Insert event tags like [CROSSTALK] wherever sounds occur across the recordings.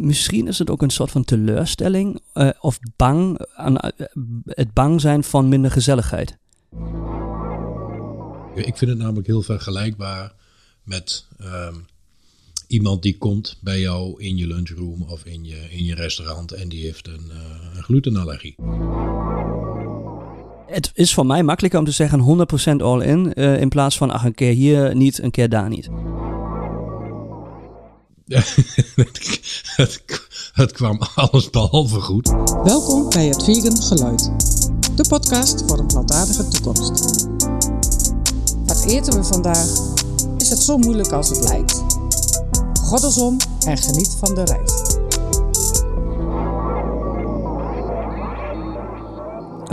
misschien is het ook een soort van teleurstelling uh, of bang aan uh, het bang zijn van minder gezelligheid. Ik vind het namelijk heel vergelijkbaar met um, iemand die komt bij jou in je lunchroom of in je, in je restaurant en die heeft een, uh, een glutenallergie. Het is voor mij makkelijker om te zeggen 100% all in in plaats van ach, een keer hier niet, een keer daar niet. [LAUGHS] het, het, kwam alles behalve goed. Welkom bij het Vegan Geluid, de podcast voor een plantaardige toekomst. Wat eten we vandaag? Is het zo moeilijk als het lijkt? Goddelsom en geniet van de reis.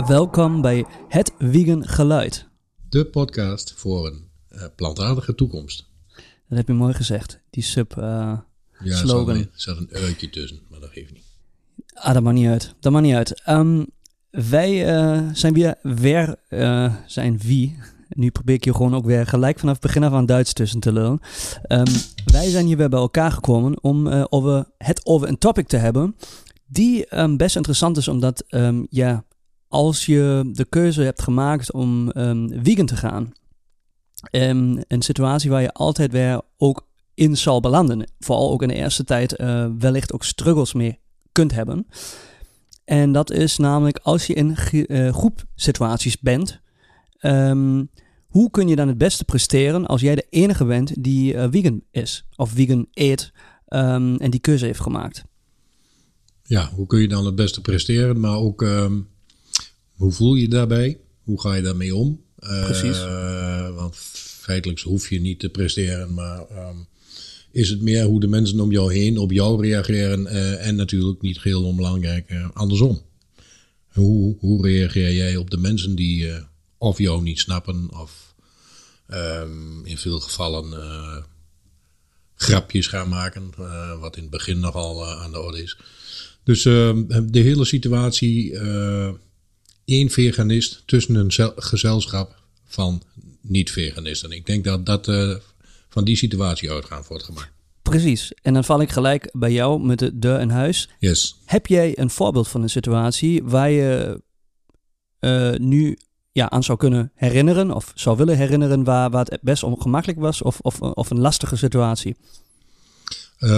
Welkom bij Het Vegan Geluid. De podcast voor een uh, plantaardige toekomst. Dat heb je mooi gezegd. Die sub uh, ja, slogan. Er zat een uitje tussen, maar dat geeft niet. Ah, dat maakt niet uit. Dat maakt niet uit. Um, wij uh, zijn weer, weer uh, zijn wie. Nu probeer ik je gewoon ook weer gelijk vanaf het begin af aan Duits tussen te lullen. Um, wij zijn hier weer bij elkaar gekomen om over het over een topic te hebben. Die um, best interessant is, omdat ja, als je de keuze hebt gemaakt om vegan te gaan, Um, een situatie waar je altijd weer ook in zal belanden. Vooral ook in de eerste tijd uh, wellicht ook struggles mee kunt hebben. En dat is namelijk als je in uh, groepsituaties bent. Um, hoe kun je dan het beste presteren als jij de enige bent die uh, vegan is? Of vegan eet um, en die keuze heeft gemaakt? Ja, hoe kun je dan het beste presteren? Maar ook hoe voel je daarbij? Hoe ga je daarmee om? Precies. Uh, want feitelijk hoef je niet te presteren, maar um, is het meer hoe de mensen om jou heen op jou reageren uh, en natuurlijk niet heel onbelangrijk uh, andersom. Hoe, hoe reageer jij op de mensen die of jou niet snappen of um, in veel gevallen grapjes gaan maken, wat in het begin nogal aan de orde is. Dus ehm, de hele situatie één veganist tussen een gezelschap van niet-veganisten. Ik denk dat dat uh, van die situatie uitgaan voortgemaakt. Precies. En dan val ik gelijk bij jou met de deur in huis. Yes. Heb jij een voorbeeld van een situatie waar je uh, nu ja, aan zou kunnen herinneren of zou willen herinneren waar, waar het best ongemakkelijk was of, of, of een lastige situatie? Uh,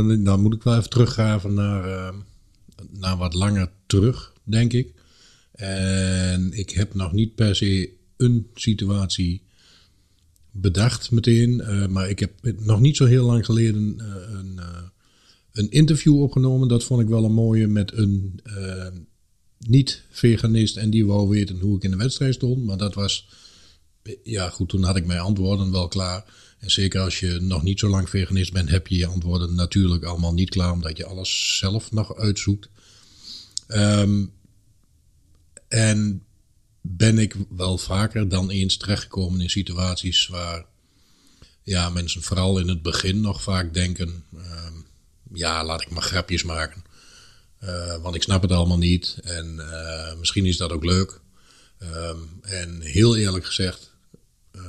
nou moet ik wel even teruggraven naar, naar wat langer terug, denk ik. En ik heb nog niet per se een situatie bedacht meteen. Uh, maar ik heb nog niet zo heel lang geleden uh, een, uh, een, interview opgenomen. Dat vond ik wel een mooie met een niet-veganist. En die wou weten hoe ik in de wedstrijd stond. Maar dat was, ja goed, toen had ik mijn antwoorden wel klaar. En zeker als je nog niet zo lang veganist bent, heb je je antwoorden natuurlijk allemaal niet klaar. Omdat je alles zelf nog uitzoekt. Um, en ben ik wel vaker dan eens terechtgekomen in situaties waar ja, mensen vooral in het begin nog vaak denken: uh, ja, laat ik maar grapjes maken. Uh, want ik snap het allemaal niet. En uh, misschien is dat ook leuk. Um, en heel eerlijk gezegd, uh,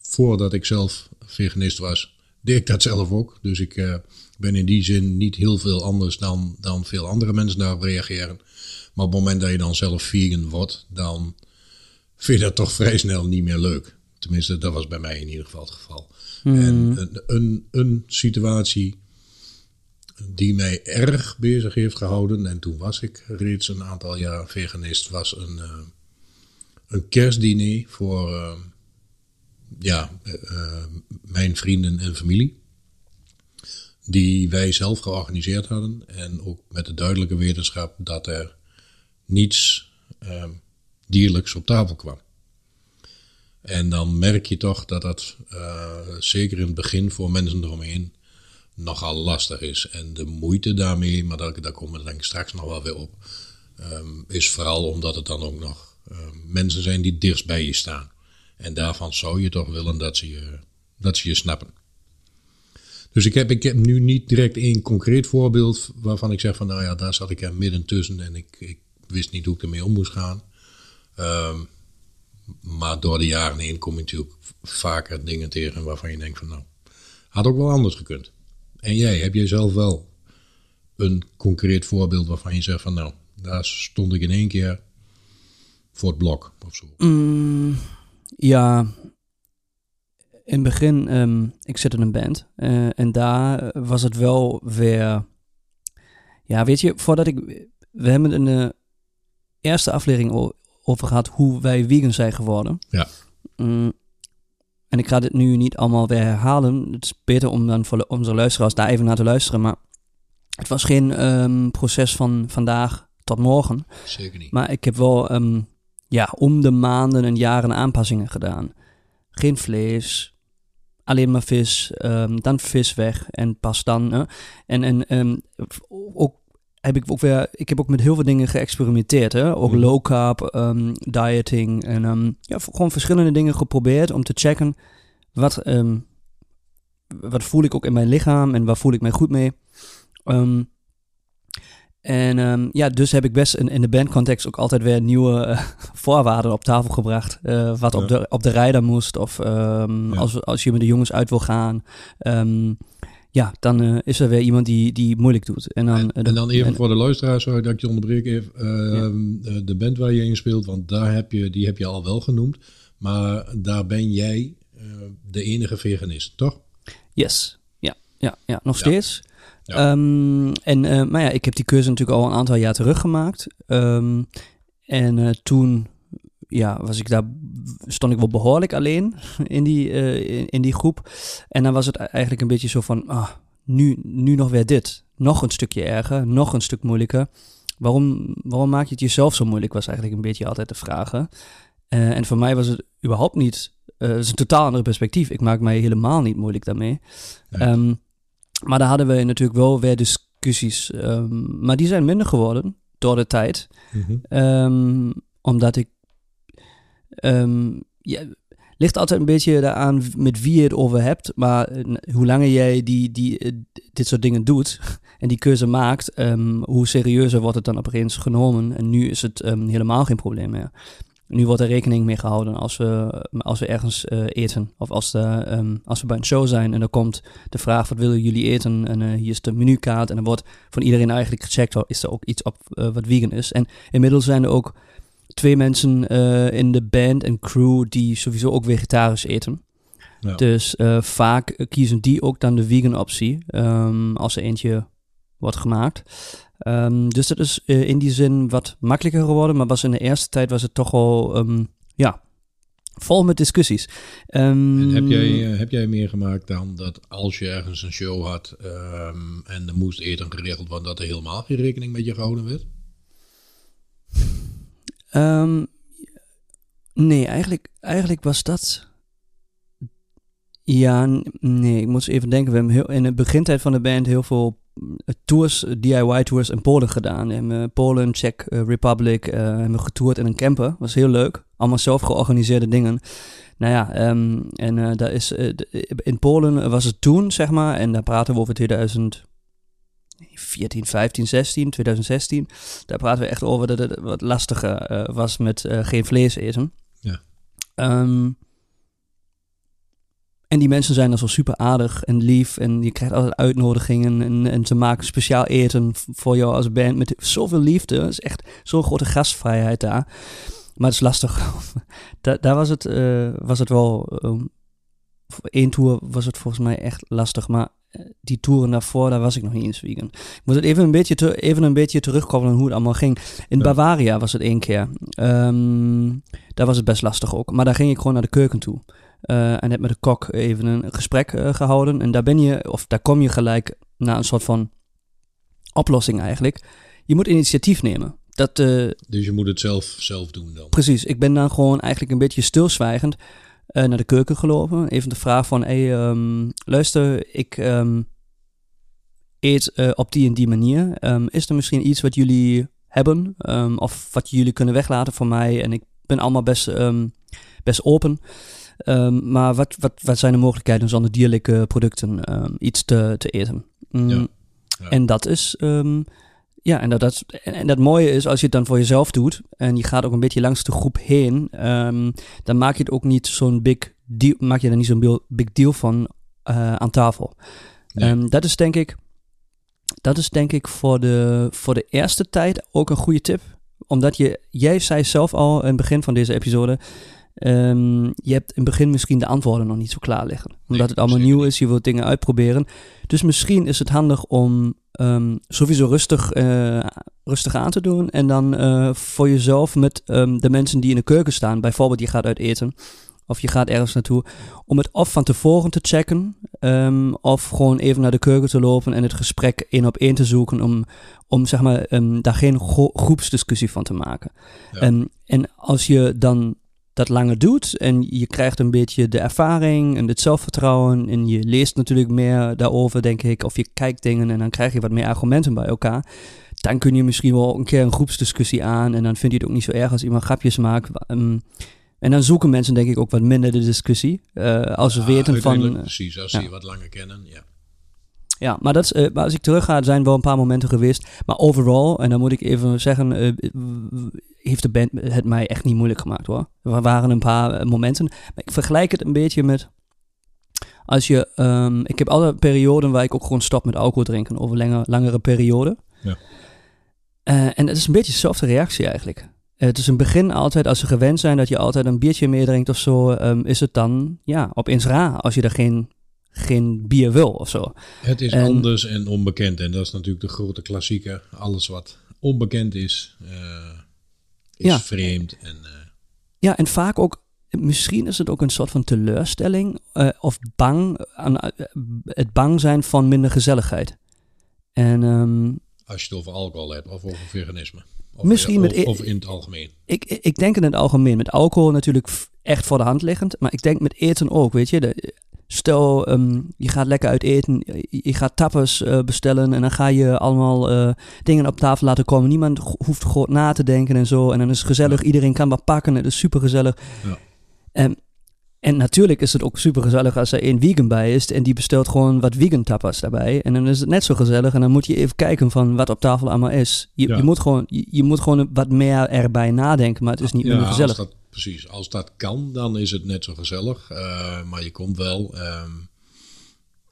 voordat ik zelf veganist was, deed ik dat zelf ook. Dus ik ben in die zin niet heel veel anders dan, dan veel andere mensen daarop reageren. Maar op het moment dat je dan zelf vegan wordt, dan vind je dat toch vrij snel niet meer leuk. Tenminste, dat was bij mij in ieder geval het geval. Hmm. En een, een, een, situatie die mij erg bezig heeft gehouden, en toen was ik reeds een aantal jaar veganist, was een, uh, een kerstdiner voor uh, ja, uh, mijn vrienden en familie. Die wij zelf georganiseerd hadden. En ook met de duidelijke wetenschap dat er niets uh, dierlijks op tafel kwam. En dan merk je toch dat dat uh, zeker in het begin voor mensen eromheen nogal lastig is. En de moeite daarmee, maar daar, daar komen we ik straks nog wel weer op, um, is vooral omdat het dan ook nog uh, mensen zijn die dichtst bij je staan. En daarvan zou je toch willen dat ze je, dat ze je snappen. Dus ik heb, ik heb nu niet direct één concreet voorbeeld waarvan ik zeg van nou ja, daar zat ik er midden tussen en ik, ik wist niet hoe ik ermee om moest gaan. Um, maar door de jaren heen kom je natuurlijk vaker dingen tegen waarvan je denkt van nou, had ook wel anders gekund. En jij, heb jij zelf wel een concreet voorbeeld waarvan je zegt van nou, daar stond ik in één keer voor het blok of zo? Mm, ja, in het begin, ehm, ik zit in een band eh, en daar was het wel weer, ja weet je, voordat ik, we hebben in de eerste aflevering over gehad hoe wij vegan zijn geworden. Ja. Mm, en ik ga dit nu niet allemaal weer herhalen. Het is beter om dan voor onze luisteraars daar even naar te luisteren. Maar het was geen ehm, proces van vandaag tot morgen. Zeker niet. Maar ik heb wel ehm, ja, om de maanden en jaren aanpassingen gedaan. Geen vlees, alleen maar vis, ehm, dan vis weg en pas dan. hè. en en ehm, ook heb ik ook weer, ik heb ook met heel veel dingen geëxperimenteerd. Hè? Ook Mhm. low carb, ehm, dieting en ehm, ja, gewoon verschillende dingen geprobeerd om te checken wat, ehm, wat voel ik ook in mijn lichaam en waar voel ik mij goed mee. En ja, dus heb ik best in, in de bandcontext ook altijd weer nieuwe eh, [LAUGHS] voorwaarden op tafel gebracht. eh, wat op, de, op de rijder moest. Of Ja. als, als je met de jongens uit wil gaan. Ja, dan eh, is er weer iemand die, die moeilijk doet. En dan, En, eh, en dan even en- voor de luisteraars, sorry dat ik je onderbreek even. Eh, De band waar je in speelt, want daar heb je, die heb je al wel genoemd. Maar daar ben jij eh, de enige veganist, toch? Yes, ja, ja, ja nog steeds. Ja. Ehm, en, maar ja, ik heb die keuze natuurlijk al een aantal jaar teruggemaakt. Ehm, en toen ja, was ik daar, stond ik wel behoorlijk alleen in die, eh, in, in die groep. En dan was het eigenlijk een beetje zo van, ah, nu, nu nog weer dit. Nog een stukje erger, nog een stuk moeilijker. Waarom, waarom maak je het jezelf zo moeilijk, was eigenlijk een beetje altijd de vraag. hè. Eh, en voor mij was het überhaupt niet, eh het is een totaal ander perspectief. Ik maak mij helemaal niet moeilijk daarmee. Ehm, maar daar hadden we natuurlijk wel weer discussies. ehm, maar die zijn minder geworden door de tijd. Mhm. Ehm, omdat ik. Ja, ligt altijd een beetje daaraan met wie je het over hebt. Maar eh, hoe langer jij die, die, eh, dit soort dingen doet [LAUGHS] en die keuze maakt, ehm, hoe serieuzer wordt het dan opeens genomen. En nu is het ehm, helemaal geen probleem meer. Nu wordt er rekening mee gehouden als we, als we ergens eh, eten. Of als, de, als we bij een show zijn en er komt de vraag: wat willen jullie eten? En hier is de menukaart. En dan wordt van iedereen eigenlijk gecheckt: oh, is er ook iets op wat vegan is? En inmiddels zijn er ook twee mensen eh, in de band en crew die sowieso ook vegetarisch eten. Ja. Dus eh, vaak kiezen die ook dan de vegan optie ehm, als er eentje wordt gemaakt. Ehm, dus dat is eh, in die zin wat makkelijker geworden, maar was in de eerste tijd was het toch al ehm, ja, vol met discussies. En heb jij, heb jij meegemaakt dan dat als je ergens een show had en er moest eten geregeld worden, dat er helemaal geen rekening met je gehouden werd? Ehm, nee, eigenlijk, eigenlijk was dat. Ja, nee, ik moet eens even denken. We hebben heel, in de begintijd van de band heel veel mm, tours, DIY-tours in Polen gedaan. We hebben Polen, Czech eh, Republic, eh, hebben getoerd in een camper. Was heel leuk. Allemaal zelf georganiseerde dingen. Nou ja, ehm, en eh, daar is, in Polen was het toen, zeg maar, en daar praten we over 2014, 15, 16, 2016. Daar praten we echt over dat het wat lastiger eh, was met eh, geen vlees eten. Ja. Ehm, en die mensen zijn dan zo super aardig en lief. En je krijgt altijd uitnodigingen. En, en ze maken speciaal eten voor jou als band. Met zoveel liefde. Het is echt zo'n grote gastvrijheid daar. Maar het is lastig. [LAUGHS] Da- daar was het, eh, was het wel. voor één tour was het volgens mij echt lastig. Maar die toeren daarvoor, daar was ik nog niet eens vegan. Ik moet het even een beetje, te, even een beetje terugkoppelen hoe het allemaal ging. In Ja. Bavaria was het één keer. Ehm, daar was het best lastig ook. Maar daar ging ik gewoon naar de keuken toe. Eh, en heb met de kok even een gesprek eh, gehouden. En daar ben je, of daar kom je gelijk naar een soort van oplossing eigenlijk. Je moet initiatief nemen. Dat, eh, Dus je moet het zelf, zelf doen dan. Precies, ik ben dan gewoon eigenlijk een beetje stilzwijgend eh, naar de keuken gelopen. Even de vraag van, hey, ehm, luister, ik ehm, eet eh, op die en die manier. Ehm, is er misschien iets wat jullie hebben of wat jullie kunnen weglaten voor mij? En ik ben allemaal best, best open. Maar wat, wat, wat zijn de mogelijkheden zonder dierlijke producten iets te, te eten? Mm, Ja, ja. En dat is... ja, en dat, dat, en dat mooie is als je het dan voor jezelf doet en je gaat ook een beetje langs de groep heen, ehm, dan maak je het ook niet zo'n big deal, maak je er niet zo'n big deal van eh, aan tafel. Nee. Ehm, dat is denk ik dat is denk ik voor de, voor de eerste tijd ook een goede tip. Omdat je, jij zei zelf al in het begin van deze episode, ehm, je hebt in het begin misschien de antwoorden nog niet zo klaar liggen. Omdat het allemaal nieuw is, je wilt dingen uitproberen. Dus misschien is het handig om ehm, sowieso rustig, eh, rustig aan te doen. En dan eh, voor jezelf met ehm, de mensen die in de keuken staan, bijvoorbeeld je gaat uit eten of je gaat ergens naartoe, om het of van tevoren te checken, ehm, of gewoon even naar de keuken te lopen en het gesprek één op één te zoeken, om, om zeg maar, um, daar geen groepsdiscussie van te maken. Ja. Um, en als je dan dat langer doet en je krijgt een beetje de ervaring en het zelfvertrouwen en je leest natuurlijk meer daarover, denk ik, of je kijkt dingen en dan krijg je wat meer argumenten bij elkaar. Dan kun je misschien wel een keer een groepsdiscussie aan en dan vind je het ook niet zo erg als iemand grapjes maakt. En dan zoeken mensen denk ik ook wat minder de discussie. Uh, als ze weten van... precies, als ze je wat langer kennen, ja. Ja, maar, dat is, uh, maar als ik terug ga, zijn wel een paar momenten geweest. Maar overal, en dan moet ik even zeggen, uh, heeft de band het mij echt niet moeilijk gemaakt hoor. Er waren een paar momenten. Maar ik vergelijk het een beetje met... Als je... Um, ik heb alle perioden waar ik ook gewoon stop met alcohol drinken. Over langer, langere perioden. Ja. en het is een beetje dezelfde reactie eigenlijk. Het is een begin altijd, als ze gewend zijn dat je altijd een biertje meer drinkt of zo, um, is het dan ja, opeens raar als je er geen, geen bier wil of zo. Het is anders en onbekend en dat is natuurlijk de grote klassieker. Alles wat onbekend is, uh, is ja. vreemd. En, uh... Ja, en vaak ook, misschien is het ook een soort van teleurstelling uh, of bang, aan, het bang zijn van minder gezelligheid. En, um, als je het over alcohol hebt of over veganisme. Of, Misschien met, of in het algemeen. Ik, ik denk in het algemeen. Met alcohol natuurlijk echt voor de hand liggend. Maar ik denk met eten ook, weet je. De, stel, um, je gaat lekker uit eten. Je gaat tappers uh, bestellen. En dan ga je allemaal uh, dingen op tafel laten komen. Niemand hoeft groot na te denken en zo. En dan is het gezellig. Ja. Iedereen kan wat pakken. Het is super gezellig. Ja. Um, en natuurlijk is het ook super gezellig als er één vegan bij is en die bestelt gewoon wat vegan tapas daarbij. En dan is het net zo gezellig en dan moet je even kijken van wat op tafel allemaal is. Je, ja. je moet, gewoon, je, je, moet gewoon wat meer erbij nadenken, maar het is niet minder gezellig. Precies, als dat kan, dan is het net zo gezellig. Uh, maar je komt wel, um,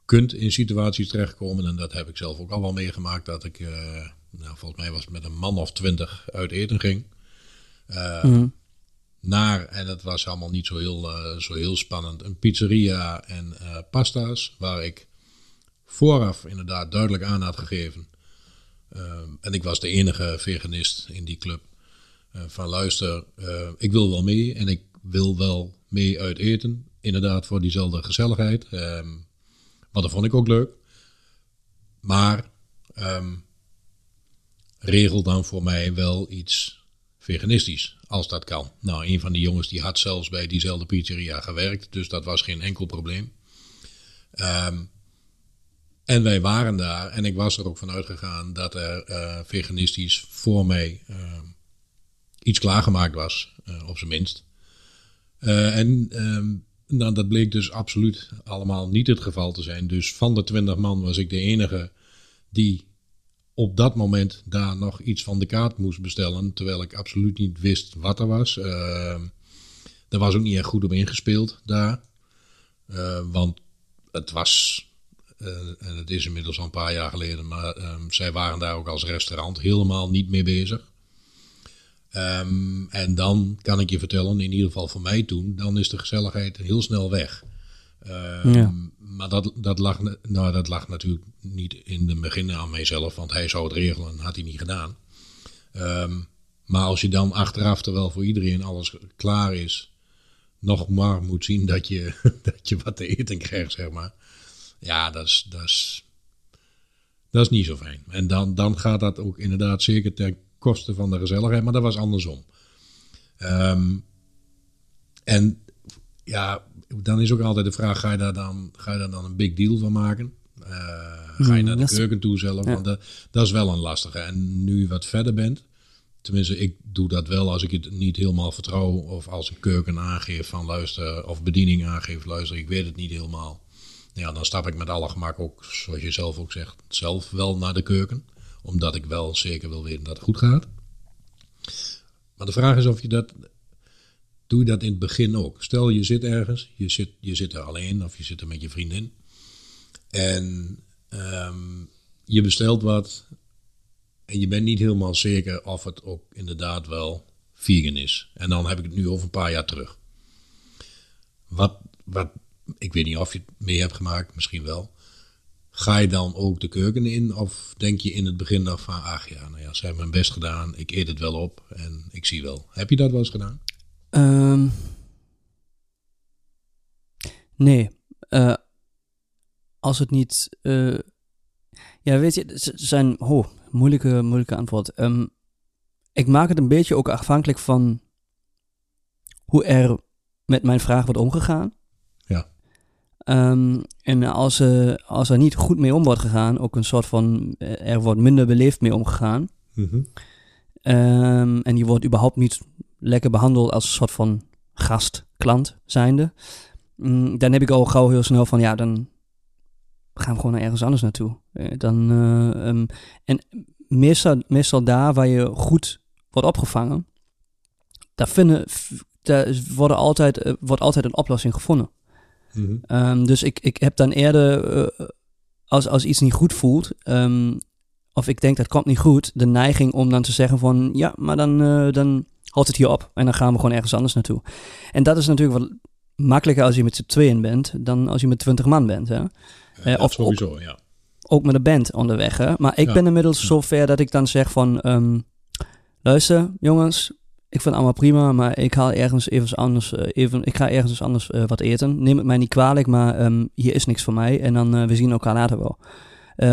kunt in situaties terechtkomen en dat heb ik zelf ook al wel meegemaakt, dat ik, uh, nou, volgens mij was het met een man of twintig uit eten ging. Uh, mm -hmm naar, en het was allemaal niet zo heel, zo heel spannend, een pizzeria en pasta's, waar ik vooraf inderdaad duidelijk aan had gegeven. Uh, en ik was de enige veganist in die club. Van luister, ik wil wel mee en ik wil wel mee uit eten. Inderdaad, voor diezelfde gezelligheid. Um, want dat vond ik ook leuk. Maar um, regel dan voor mij wel iets veganistisch, als dat kan. Nou, een van die jongens die had zelfs bij diezelfde pizzeria gewerkt, dus dat was geen enkel probleem. Um, en wij waren daar en ik was er ook vanuit gegaan dat er uh, veganistisch voor mij iets klaargemaakt was, uh, op zijn minst. Uh, en um, nou, dat bleek dus absoluut allemaal niet het geval te zijn. Dus van de twintig man was ik de enige die op dat moment daar nog iets van de kaart moest bestellen. Terwijl ik absoluut niet wist wat er was. Uh, er was ook niet echt goed op ingespeeld daar. Want het was, en het is inmiddels al een paar jaar geleden, maar ehm, zij waren daar ook als restaurant helemaal niet mee bezig. Um, en dan kan ik je vertellen, in ieder geval voor mij toen, dan is de gezelligheid heel snel weg. Um, ja. Maar dat, dat, lag, nou, dat lag natuurlijk niet in de begin aan mijzelf, want hij zou het regelen, had hij niet gedaan. Um, maar als je dan achteraf, terwijl voor iedereen alles klaar is, nog maar moet zien dat je, [LAUGHS] dat je wat te eten krijgt, zeg maar. Ja, dat is, dat is, dat is niet zo fijn. En dan, dan gaat dat ook inderdaad zeker ten koste van de gezelligheid, maar dat was andersom. Um, en ja, dan is ook altijd de vraag: ga je daar dan, ga je daar dan een big deal van maken? Uh, ga je naar de keuken toe zelf? Ja. Want dat, dat, is wel een lastige. En nu je wat verder bent, tenminste, ik doe dat wel als ik het niet helemaal vertrouw. Of als ik keuken aangeef van luister, of bediening aangeef, luister, ik weet het niet helemaal. Ja, dan stap ik met alle gemak ook, zoals je zelf ook zegt, zelf wel naar de keuken. Omdat ik wel zeker wil weten dat het goed gaat. Maar de vraag is of je dat doe je dat in het begin ook. Stel je zit ergens, je zit, je zit er alleen of je zit er met je vriendin. En um, je bestelt wat en je bent niet helemaal zeker of het ook inderdaad wel vegan is. En dan heb ik het nu over een paar jaar terug. Wat, wat ik weet niet of je het mee hebt gemaakt, misschien wel. Ga je dan ook de keuken in? Of denk je in het begin nog van, ach ja, nou ja, ze hebben mijn best gedaan. Ik eet het wel op en ik zie wel. Heb je dat wel eens gedaan? Ehm, nee. Uh, als het niet... Uh, ja, weet je, het zijn... Oh, moeilijke, moeilijke antwoord. Um, ik maak het een beetje ook afhankelijk van hoe er met mijn vraag wordt omgegaan. Um, en als, uh, als er niet goed mee om wordt gegaan, ook een soort van, er wordt minder beleefd mee omgegaan. Mm -hmm. um, en je wordt überhaupt niet lekker behandeld als een soort van gast, klant zijnde. Um, dan heb ik al gauw heel snel van, ja, dan gaan we gewoon naar ergens anders naartoe. Uh, dan, uh, en meestal, meestal daar waar je goed wordt opgevangen, daar, vinden, daar worden altijd, wordt altijd een oplossing gevonden. Mm -hmm. um, dus ik, ik heb dan eerder, uh, als, als iets niet goed voelt, um, of ik denk dat komt niet goed, de neiging om dan te zeggen van, ja, maar dan, uh, dan houdt het hier op en dan gaan we gewoon ergens anders naartoe. En dat is natuurlijk wat makkelijker als je met z'n tweeën bent, dan als je met twintig man bent. Hè? Ja, of sowieso, ook, ja. Ook met een band onderweg, hè. Maar ik Ja. ben inmiddels Ja. zover dat ik dan zeg van... ehm, luister, jongens, ik vind het allemaal prima... maar ik haal ergens even anders... eh, even, ik ga ergens anders eh, wat eten. Neem het mij niet kwalijk, maar ehm, hier is niks voor mij. En dan eh, we zien elkaar later wel.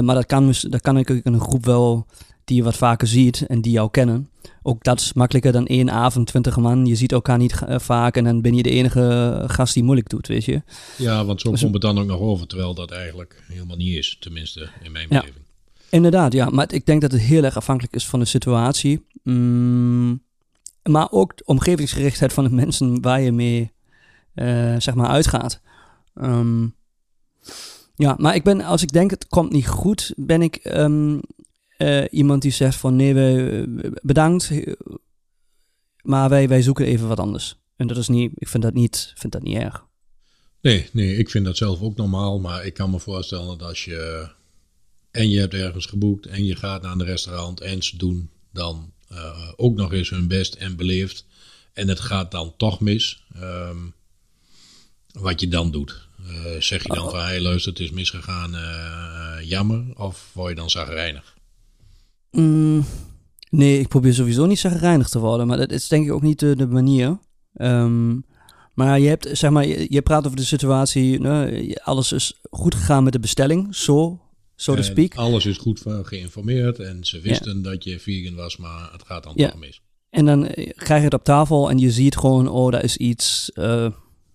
Maar dat kan, mis- dat kan ik in een groep wel... die je wat vaker ziet en die jou kennen. Ook dat is makkelijker dan één avond, twintig man. Je ziet elkaar niet vaak... en dan ben je de enige gast die moeilijk doet, weet je. Ja, want zo Dus- komt het dan ook nog over, terwijl dat eigenlijk helemaal niet is. Tenminste, in mijn Ja. beleving. Inderdaad, ja. Maar ik denk dat het heel erg afhankelijk is van de situatie. Mm, maar ook de omgevingsgerichtheid van de mensen waar je mee eh, zeg maar uitgaat. Ehm, ja, maar ik ben, als ik denk het komt niet goed, ben ik ehm, eh, iemand die zegt van nee, bedankt, eh, maar wij, wij zoeken even wat anders. En dat is niet, ik vind dat niet, vind dat niet erg. Nee, nee, ik vind dat zelf ook normaal. Maar ik kan me voorstellen dat als je... En je hebt ergens geboekt en je gaat naar een restaurant en ze doen dan eh, ook nog eens hun best en beleefd. En het gaat dan toch mis. ehm, wat je dan doet. Eh, zeg je dan van, hey, luister, het is misgegaan, eh, jammer. Of word je dan zagrijnig? Mm, nee, ik probeer sowieso niet zagrijnig te worden, maar dat is denk ik ook niet de, de manier. Ehm, maar je hebt, zeg maar, je, je praat over de situatie, nou, alles is goed gegaan met de bestelling, zo, so to speak. Alles is goed geïnformeerd en ze wisten dat je vegan was, maar het gaat dan Ja. toch mis. En dan eh, krijg je het op tafel en je ziet gewoon, oh, daar is iets eh,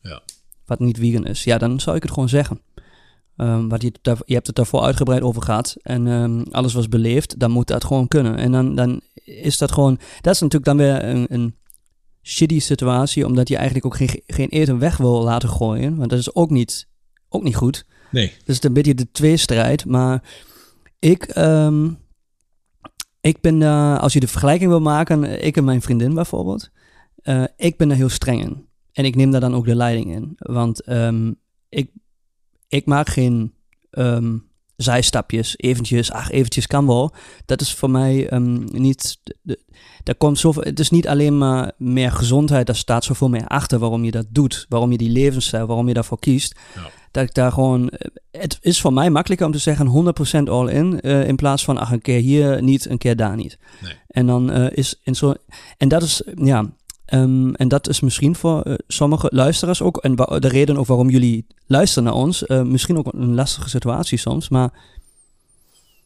Ja. wat niet vegan is. Ja, dan zou ik het gewoon zeggen. Ehm, wat je, je hebt het daarvoor uitgebreid over gehad en ehm, alles was beleefd, dan moet dat gewoon kunnen. En dan, dan is dat gewoon, dat is natuurlijk dan weer een, een shitty situatie, omdat je eigenlijk ook geen, geen eten weg wil laten gooien, want dat is ook niet, ook niet goed. Nee, Dus het is een beetje de tweestrijd. Maar ik, ehm, ik ben daar, als je de vergelijking wil maken, eh, ik en mijn vriendin bijvoorbeeld, eh, ik ben daar heel streng in. En ik neem daar dan ook de leiding in. Want ehm, ik, ik maak geen ehm, zijstapjes, eventjes, ach, eventjes kan wel. Dat is voor mij niet, daar komt zoveel, het is niet alleen maar meer gezondheid, daar staat zoveel meer achter waarom je dat doet, waarom je die levensstijl, waarom je daarvoor kiest. Ja. Dat ik daar gewoon, eh, het is voor mij makkelijker om te zeggen 100% all in, eh, in plaats van ach, een keer hier niet, een keer daar niet. Nee. En dan eh, is in zo, en dat is, ja, ehm, en dat is misschien voor sommige luisteraars ook, en de reden ook waarom jullie luisteren naar ons, misschien ook een lastige situatie soms, maar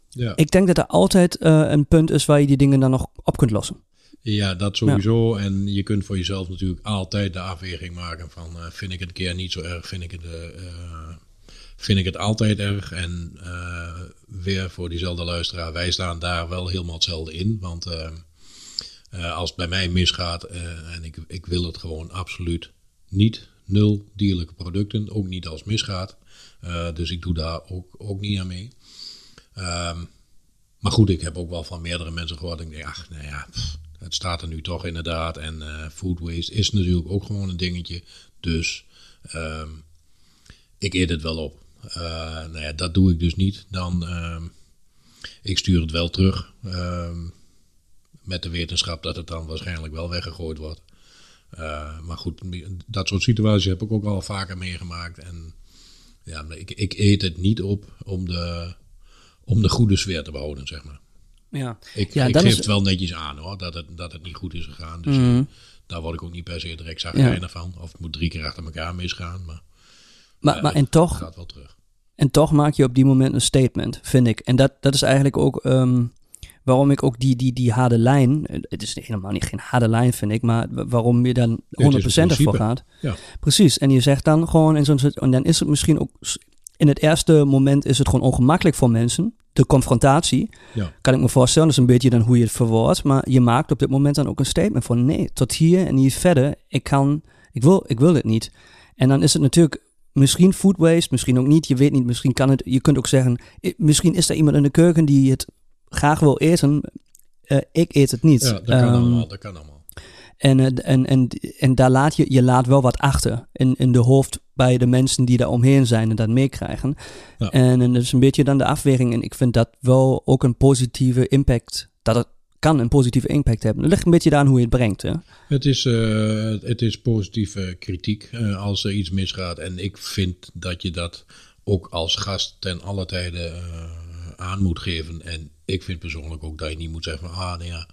ja. ik denk dat er altijd een punt is waar je die dingen dan nog op kunt lossen. Ja, dat sowieso. En je kunt voor jezelf natuurlijk altijd de afweging maken van eh, vind ik het een keer niet zo erg, vind ik het, eh, eh, vind ik het altijd erg. En weer voor diezelfde luisteraar, wij staan daar wel helemaal hetzelfde in. Want als het bij mij misgaat en ik, ik wil het gewoon absoluut niet, nul dierlijke producten, ook niet als het misgaat. Dus ik doe daar ook, ook niet aan mee. Ehm, maar goed, ik heb ook wel van meerdere mensen gehoord. Ik denk, ach, nou ja, pff, het staat er nu toch inderdaad. En eh, food waste is natuurlijk ook gewoon een dingetje. Dus ehm, ik eet het wel op. Eh, nou ja, dat doe ik dus niet. Dan, ehm, Ik stuur het wel terug. ehm, met de wetenschap dat het dan waarschijnlijk wel weggegooid wordt. Eh, maar goed, dat soort situaties heb ik ook al vaker meegemaakt. En ja, ik, ik eet het niet op om de, om de goede sfeer te behouden, zeg maar. Ja, Ik, Ja, ik geef is- het wel netjes aan hoor, dat het, dat het niet goed is gegaan. Dus Mhm. eh, daar word ik ook niet per se direct zagrijnig van. Of het moet drie keer achter elkaar misgaan, maar maar, Ja, maar en toch, gaat wel terug. En toch maak je op die moment een statement, vind ik. En dat, dat is eigenlijk ook ehm, waarom ik ook die, die, die harde lijn... eh, Het is helemaal niet geen harde lijn, vind ik. Maar wa- waarom je dan 100% een ervoor gaat. Ja. Precies. En je zegt dan gewoon... zo'n soort- En dan is het misschien ook... In het eerste moment is het gewoon ongemakkelijk voor mensen. De confrontatie. Ja. Kan ik me voorstellen. Dat is een beetje dan hoe je het verwoordt. Maar je maakt op dit moment dan ook een statement van... Nee, tot hier en niet verder. Ik kan... Ik wil, ik wil dit niet. En dan is het natuurlijk misschien food waste, misschien ook niet. Je weet niet, misschien kan het. Je kunt ook zeggen, misschien is er iemand in de keuken die het graag wil eten. Eh, ik eet het niet. Ja, dat kan Ehm, allemaal. Dat kan allemaal. En, eh, en, en, en daar laat je, je laat wel wat achter in, in de hoofd bij de mensen die daar omheen zijn en dat meekrijgen. Ja. En, en dat is een beetje dan de afweging. En ik vind dat wel ook een positieve impact, dat het kan een positieve impact hebben. Het ligt een beetje aan hoe je het brengt. Hè? Het is, eh, het is positieve kritiek eh, als er iets misgaat. En ik vind dat je dat ook als gast ten alle tijde aan moet geven. En ik vind persoonlijk ook dat je niet moet zeggen van, ah, nou ja,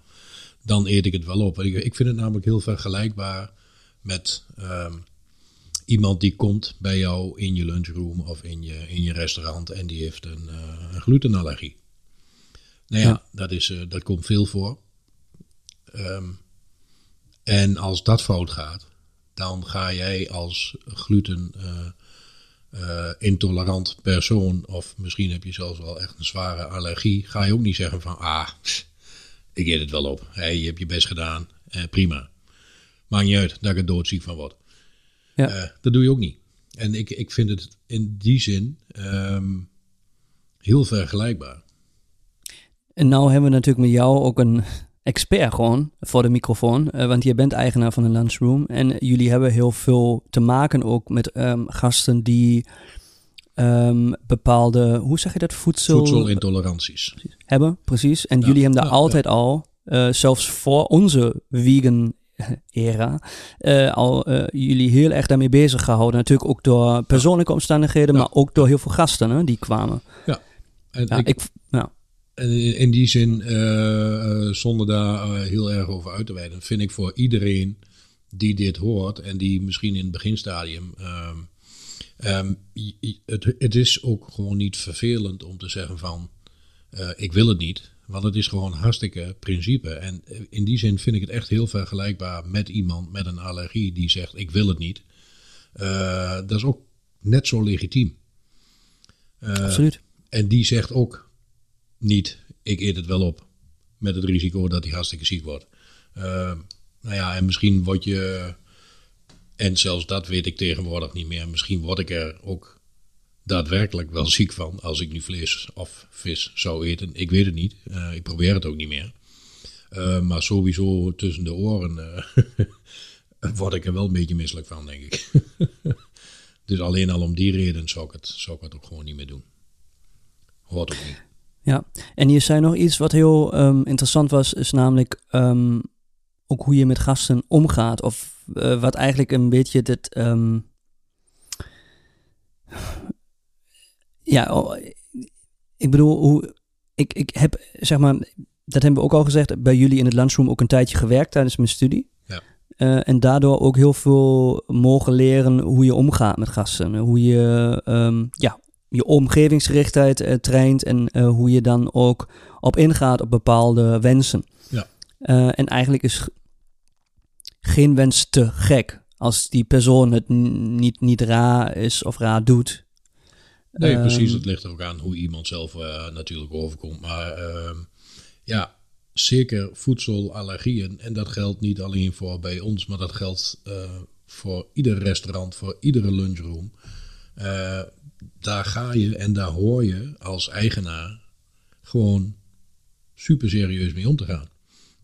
dan eet ik het wel op. Ik, ik vind het namelijk heel vergelijkbaar met ehm, iemand die komt bij jou in je lunchroom of in je, in je restaurant en die heeft een, eh, een glutenallergie. Nou ja, Ja. Dat, is, eh, dat komt veel voor. Ehm, en als dat fout gaat, dan ga jij als gluten eh, intolerant persoon, of misschien heb je zelfs wel echt een zware allergie, ga je ook niet zeggen van, ah, ik eet het wel op. Hey, je hebt je best gedaan, eh, prima. Maakt niet uit dat ik er doodziek van word. Ja. Eh, dat doe je ook niet. En ik, ik vind het in die zin ehm, heel vergelijkbaar. En nou hebben we natuurlijk met jou ook een expert gewoon voor de microfoon. eh, want je bent eigenaar van een lunchroom. En jullie hebben heel veel te maken ook met ehm, gasten die ehm, bepaalde, hoe zeg je dat, voedsel Voedselintoleranties. hebben. Precies. En Ja, jullie hebben daar ja, altijd al, eh, zelfs voor onze vegan [LAUGHS] era, eh, al eh, jullie heel erg daarmee bezig gehouden. Natuurlijk ook door persoonlijke omstandigheden, maar ook door heel veel gasten hè, die kwamen. En Ja, ik, ik, ja. En in die zin, zonder daar heel erg over uit te wijden, vind ik voor iedereen die dit hoort en die misschien in het beginstadium. ehm, ehm, het, het is ook gewoon niet vervelend om te zeggen van eh, ik wil het niet. Want het is gewoon hartstikke principe. En eh, in die zin vind ik het echt heel vergelijkbaar met iemand met een allergie die zegt ik wil het niet. Eh, dat is ook net zo legitiem. Absoluut. en die zegt ook niet, ik eet het wel op. Met het risico dat hij hartstikke ziek wordt. Uh, nou ja, en misschien word je, en zelfs dat weet ik tegenwoordig niet meer. Misschien word ik er ook daadwerkelijk wel ziek van als ik nu vlees of vis zou eten. Ik weet het niet. Uh, ik probeer het ook niet meer. Uh, maar sowieso tussen de oren uh, [LAUGHS] word ik er wel een beetje misselijk van, denk ik. [LAUGHS] dus alleen al om die reden zou ik, het, zou ik het ook gewoon niet meer doen. Hoort ook niet. Ja, en je zei nog iets wat heel um, interessant was, is namelijk um, ook hoe je met gasten omgaat. Of uh, wat eigenlijk een beetje dit. Um, ja, oh, ik bedoel, hoe, ik, ik heb zeg maar, dat hebben we ook al gezegd, bij jullie in het lunchroom ook een tijdje gewerkt tijdens mijn studie. Ja. Uh, en daardoor ook heel veel mogen leren hoe je omgaat met gasten. Hoe je um, ja, je omgevingsgerichtheid uh, traint en uh, hoe je dan ook op ingaat op bepaalde wensen. Ja. En eigenlijk is geen wens te gek als die persoon het niet, niet raar is of raar doet. Nee, precies. Het ligt er ook aan hoe iemand zelf uh, natuurlijk overkomt. Maar uh, ja, zeker voedselallergieën. En dat geldt niet alleen voor bij ons, maar dat geldt uh, voor ieder restaurant, voor iedere lunchroom. Uh, daar ga je en daar hoor je als eigenaar gewoon super serieus mee om te gaan.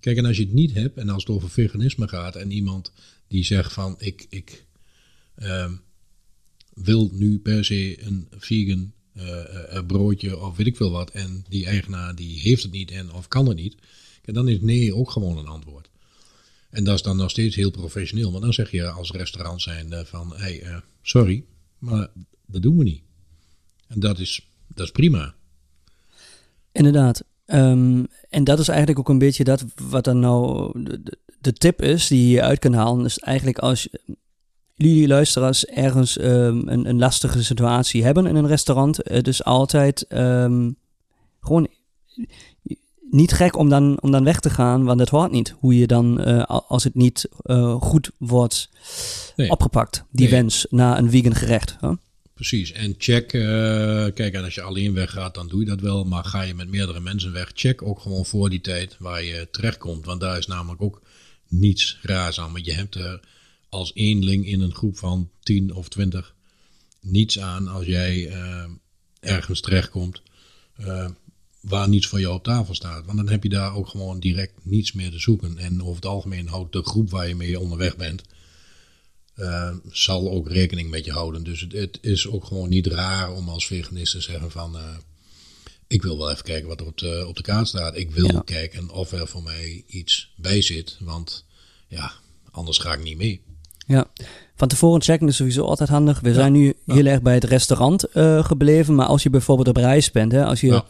Kijk, en als je het niet hebt en als het over veganisme gaat en iemand die zegt van ik, ik uh, wil nu per se een vegan eh, broodje of weet ik veel wat. En die eigenaar die heeft het niet en of kan het niet. Dan is nee ook gewoon een antwoord. En dat is dan nog steeds heel professioneel. Want dan zeg je als restaurant zijn van, hey, uh, sorry, maar dat doen we niet. En dat is, dat is prima. Inderdaad. Um, en dat is eigenlijk ook een beetje dat wat dan nou de, de tip is die je uit kan halen. Is eigenlijk als jullie luisteraars ergens um, een, een, lastige situatie hebben in een restaurant. Het is altijd um, gewoon niet gek om dan, om dan weg te gaan, want het hoort niet hoe je dan, uh, als het niet uh, goed wordt nee. opgepakt, die nee. wens naar een vegan gerecht. Huh? Precies, en check, uh, kijk, en als je alleen weggaat, dan doe je dat wel, maar ga je met meerdere mensen weg, check ook gewoon voor die tijd waar je terechtkomt, want daar is namelijk ook niets raars aan, want je hebt er als eenling in een groep van 10 of 20 niets aan als jij ergens terechtkomt waar niets voor jou op tafel staat. Want dan heb je daar ook gewoon direct niets meer te zoeken. En over het algemeen houdt de groep waar je mee onderweg bent, uh, zal ook rekening met je houden. Dus het, het, is ook gewoon niet raar om als veganist te zeggen van, uh, ik wil wel even kijken wat er op de, op de kaart staat. Ik wil ja. kijken of er voor mij iets bij zit, want ja, anders ga ik niet mee. Ja, van tevoren checken is sowieso altijd handig. We ja. zijn nu heel erg bij het restaurant uh, gebleven, maar als je bijvoorbeeld op reis bent, hè, als je...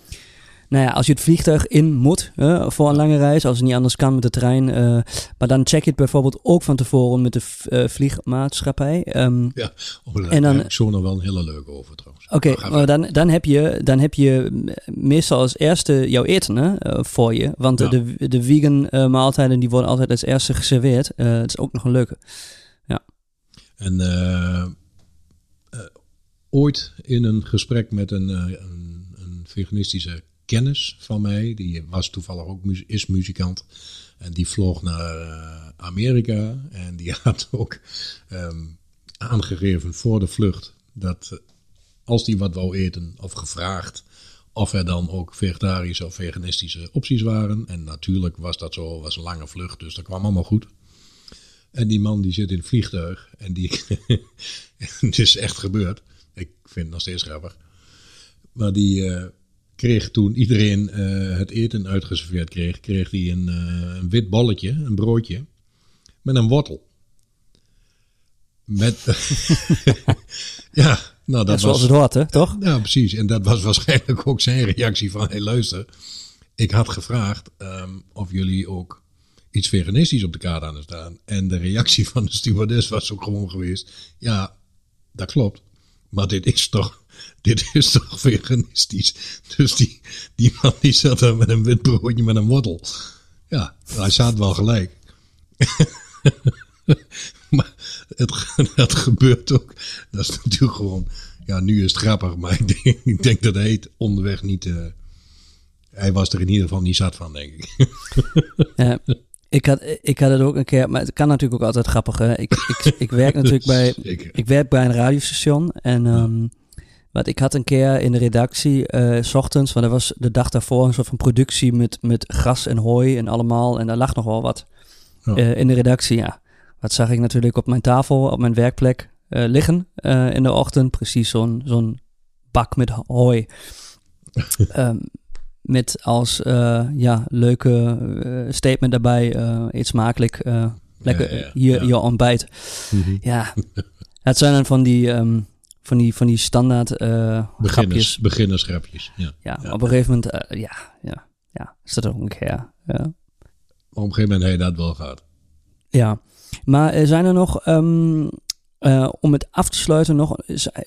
Nou ja, als je het vliegtuig in moet voor een lange reis, als het niet anders kan met de trein. Uh, maar dan check je het bijvoorbeeld ook van tevoren met de uh, vliegmaatschappij. Um, ja, oh, en dan heb ik zo nog wel een hele leuke over trouwens. Oké, okay, maar dan, dan, heb je, dan heb je meestal als eerste jouw eten hè, uh, voor je. Want ja. de, de vegan maaltijden die worden altijd als eerste geserveerd. Het is ook nog een leuke. Ja. En ooit in een gesprek met een, een, een veganistische kennis van mij. Die was toevallig ook is muzikant. En die vloog naar uh, Amerika. En die [LAUGHS] had ook um, aangegeven voor de vlucht dat uh, als die wat wou eten of gevraagd of er dan ook vegetarische of veganistische opties waren. En natuurlijk was dat zo, was een lange vlucht, dus dat kwam allemaal goed. En die man die zit in het vliegtuig en die, [LAUGHS] het is echt gebeurd. Ik vind het nog steeds grappig. Maar die, uh, kreeg toen iedereen uh, het eten uitgeserveerd kreeg, kreeg hij een, uh, een, wit bolletje, een broodje, met een wortel. Met, [LAUGHS] ja, nou dat ja, zoals was... het hoort, hè, toch? Ja, precies. En dat was [LAUGHS] waarschijnlijk ook zijn reactie van, hey luister, ik had gevraagd um, of jullie ook iets veganistisch op de kaart aan staan. En de reactie van de stewardess was ook gewoon geweest, ja, dat klopt. Maar dit is toch dit is toch veganistisch. Dus die, die man die zat daar met een wit broodje met een wortel. Ja, hij zat wel gelijk. [LAUGHS] maar het, dat gebeurt ook. Dat is natuurlijk gewoon. Ja, nu is het grappig, maar ik denk, ik denk dat hij het onderweg niet. Uh, hij was er in ieder geval niet zat van, denk ik. ja, [LAUGHS] ik had, ik had het ook een keer, maar het kan natuurlijk ook altijd grappig. Hè? Ik, ik, ik [LAUGHS] werk natuurlijk bij. Ik werk bij een radiostation en. Um, want ik had een keer in de redactie, uh, s ochtends, want er was de dag daarvoor een soort van productie met, met gras en hooi en allemaal. En daar lag nog wel wat uh, in de redactie, ja. Wat zag ik natuurlijk op mijn tafel, op mijn werkplek uh, liggen in de ochtend. Precies zo'n zo'n bak met hooi. um, [LAUGHS] met als ja, leuke statement daarbij, eet smakelijk, lekker ja, ja, hier je ontbijt. Mm -hmm. Ja, het zijn dan van die... Um, van die, van die standaard uh, Beginners, beginnersgrapjes. Ja. Ja, op een gegeven moment, ja, ja, ja, is dat ook een keer. Ja. Op een gegeven moment heb je dat wel gehad. Ja, maar zijn er nog, um, om het af te sluiten, nog,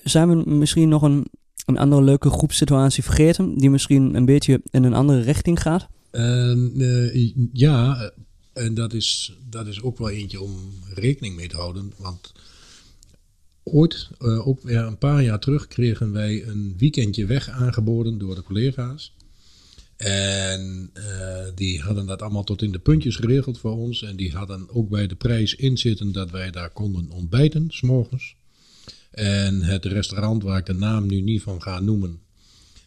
zijn we misschien nog een, een andere leuke groepssituatie vergeten, die misschien een beetje in een andere richting gaat? ja, en dat is, dat is ook wel eentje om rekening mee te houden, want ooit, uh, ook weer een paar jaar terug, kregen wij een weekendje weg aangeboden door de collega's. En uh, die hadden dat allemaal tot in de puntjes geregeld voor ons. En die hadden ook bij de prijs inzitten dat wij daar konden ontbijten, s'morgens. En het restaurant waar ik de naam nu niet van ga noemen,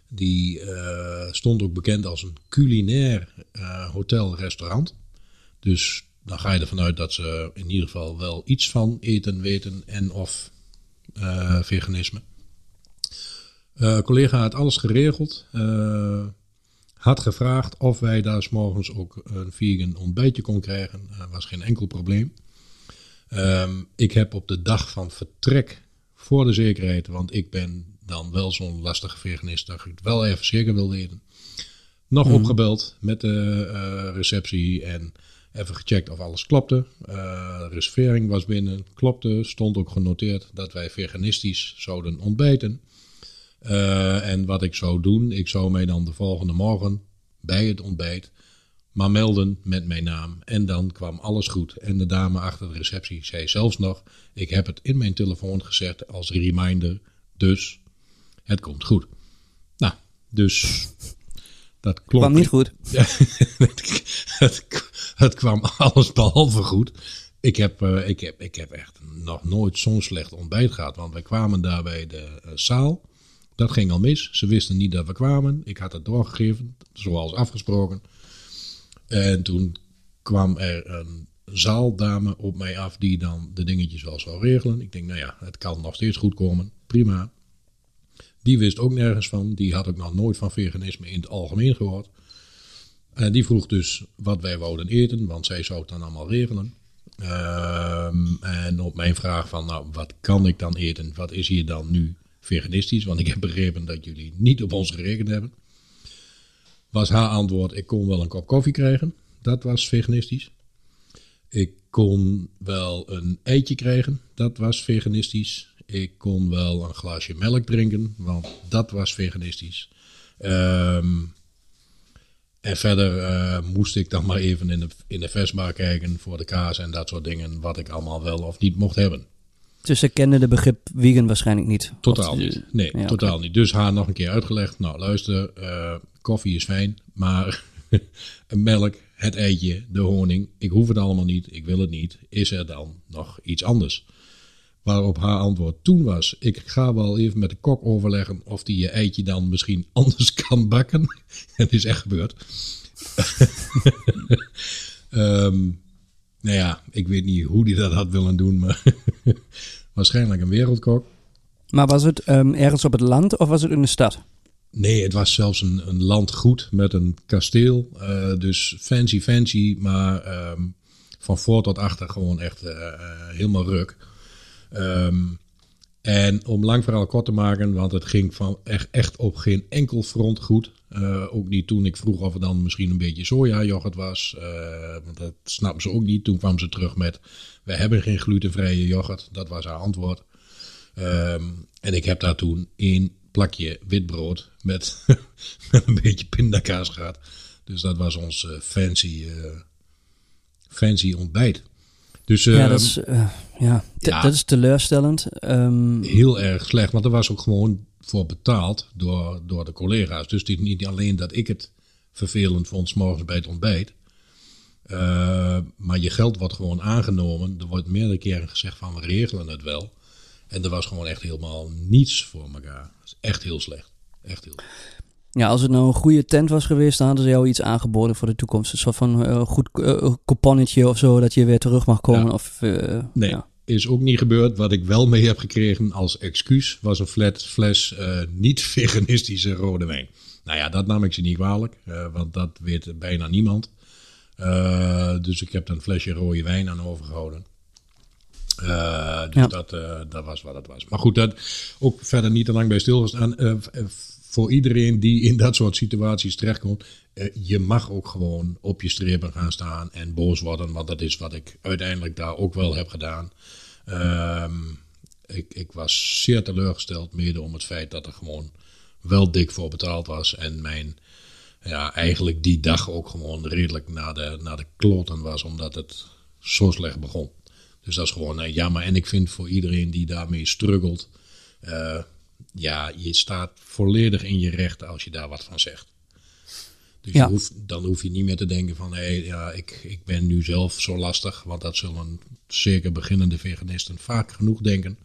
die uh, stond ook bekend als een culinair uh, hotel-restaurant. Dus dan ga je ervan uit dat ze in ieder geval wel iets van eten weten en of uh, veganisme. Collega had alles geregeld. Had gevraagd of wij daar s morgens ook een vegan ontbijtje kon krijgen. Was geen enkel probleem. Um, ik heb op de dag van vertrek, voor de zekerheid, want ik ben dan wel zo'n lastige veganist dat ik het wel even zeker wil weten. Nog mm. opgebeld met de uh, receptie en even gecheckt of alles klopte. Uh, reservering was binnen, klopte. Stond ook genoteerd dat wij veganistisch zouden ontbijten. Uh, en wat ik zou doen, ik zou mij dan de volgende morgen bij het ontbijt maar melden met mijn naam. En dan kwam alles goed. En de dame achter de receptie zei zelfs nog: Ik heb het in mijn telefoon gezet als reminder. Dus het komt goed. Nou, dus dat klonk. kwam niet goed. [LAUGHS] het, het, kwam alles behalve goed. Ik heb, uh, ik, heb, ik heb echt nog nooit zo'n slecht ontbijt gehad. Want wij kwamen daar bij de uh, zaal. Dat ging al mis. Ze wisten niet dat we kwamen. Ik had het doorgegeven, zoals afgesproken. En toen kwam er een zaaldame op mij af die dan de dingetjes wel zou regelen. Ik denk, nou ja, het kan nog steeds goed komen. Prima. Die wist ook nergens van. Die had ook nog nooit van veganisme in het algemeen gehoord. En die vroeg dus wat wij wouden eten, want zij zou het dan allemaal regelen. Ehm, en op mijn vraag van, nou, wat kan ik dan eten? Wat is hier dan nu veganistisch? Want ik heb begrepen dat jullie niet op ons gerekend hebben was haar antwoord: ik kon wel een kop koffie krijgen. Dat was veganistisch. Ik kon wel een eitje krijgen. Dat was veganistisch. Ik kon wel een glaasje melk drinken, want dat was veganistisch. Ehm, en verder uh, moest ik dan maar even in de, in de kijken voor de kaas en dat soort dingen, wat ik allemaal wel of niet mocht hebben. Dus ze kenden de begrip vegan waarschijnlijk niet? Totaal niet. Nee, totaal niet. Dus haar nog een keer uitgelegd. Nou, luister, uh, koffie is fijn, maar [LAUGHS] melk, het eitje, de honing, ik hoef het allemaal niet, ik wil het niet. Is er dan nog iets anders? Waarop haar antwoord toen was: Ik ga wel even met de kok overleggen of die je eitje dan misschien [LAUGHS] anders kan bakken. [LAUGHS] het is echt gebeurd. um, nou ja, ik weet niet hoe die dat had willen doen, maar waarschijnlijk een wereldkok. Maar was het um, ergens op het land of was het in de stad? Nee, het was zelfs een, een landgoed met een kasteel. Uh, dus fancy, fancy, maar um, van voor tot achter gewoon echt uh, helemaal ruk. Um, en om lang verhaal kort te maken, want het ging van echt, echt op geen enkel front goed. Uh, ook niet toen ik vroeg of er dan misschien een beetje sojayoghurt was. Dat snappen ze ook niet. Toen kwam ze terug met: We hebben geen glutenvrije yoghurt. Dat was haar antwoord. Um, en ik heb daar toen één plakje witbrood met, [LAUGHS] met een beetje pindakaas gehad. Dus dat was ons uh, fancy, fancy ontbijt. Dus, ja, ehm, dat is, uh, ja, ja, dat is teleurstellend. Um, heel erg slecht, want er was ook gewoon voor betaald door, door de collega's. Dus het niet alleen dat ik het vervelend vond, s morgens bij het ontbijt. Uh, maar je geld wordt gewoon aangenomen. Er wordt meerdere keren gezegd van we regelen het wel. En er was gewoon echt helemaal niets voor elkaar. Echt heel slecht. Echt heel slecht. Ja, als het nou een goede tent was geweest, dan hadden ze jou iets aangeboden voor de toekomst. Een soort van uh, goed uh, couponnetje of zo, dat je weer terug mag komen. Of, uh, nee, ja. is ook niet gebeurd. Wat ik wel mee heb gekregen als excuus was een flat fles niet-veganistische [LAUGHS] rode wijn. Nou ja, dat nam ik ze niet kwalijk, want dat weet bijna niemand. dus ik heb er een flesje rode wijn aan overgehouden. Dus ja. dat, dat was wat het was. Maar goed, dat ook verder niet te lang bij stilgestaan voor iedereen die in dat soort situaties terechtkomt. Je mag ook gewoon op je strepen gaan staan en boos worden. Want dat is wat ik uiteindelijk daar ook wel heb gedaan. Uh, ik, ik was zeer teleurgesteld, mede om het feit dat er gewoon wel dik voor betaald was. En mijn, ja, eigenlijk die dag ook gewoon redelijk naar de, naar de kloten was, omdat het zo slecht begon. Dus dat is gewoon uh, jammer. En ik vind voor iedereen die daarmee struggelt, uh, ja, je staat volledig in je rechten als je daar wat van zegt. Dus ja. je hoeft, dan hoef je niet meer te denken van, hé, hey, ja, ik, ik ben nu zelf zo lastig. Want dat zullen zeker beginnende veganisten vaak genoeg denken.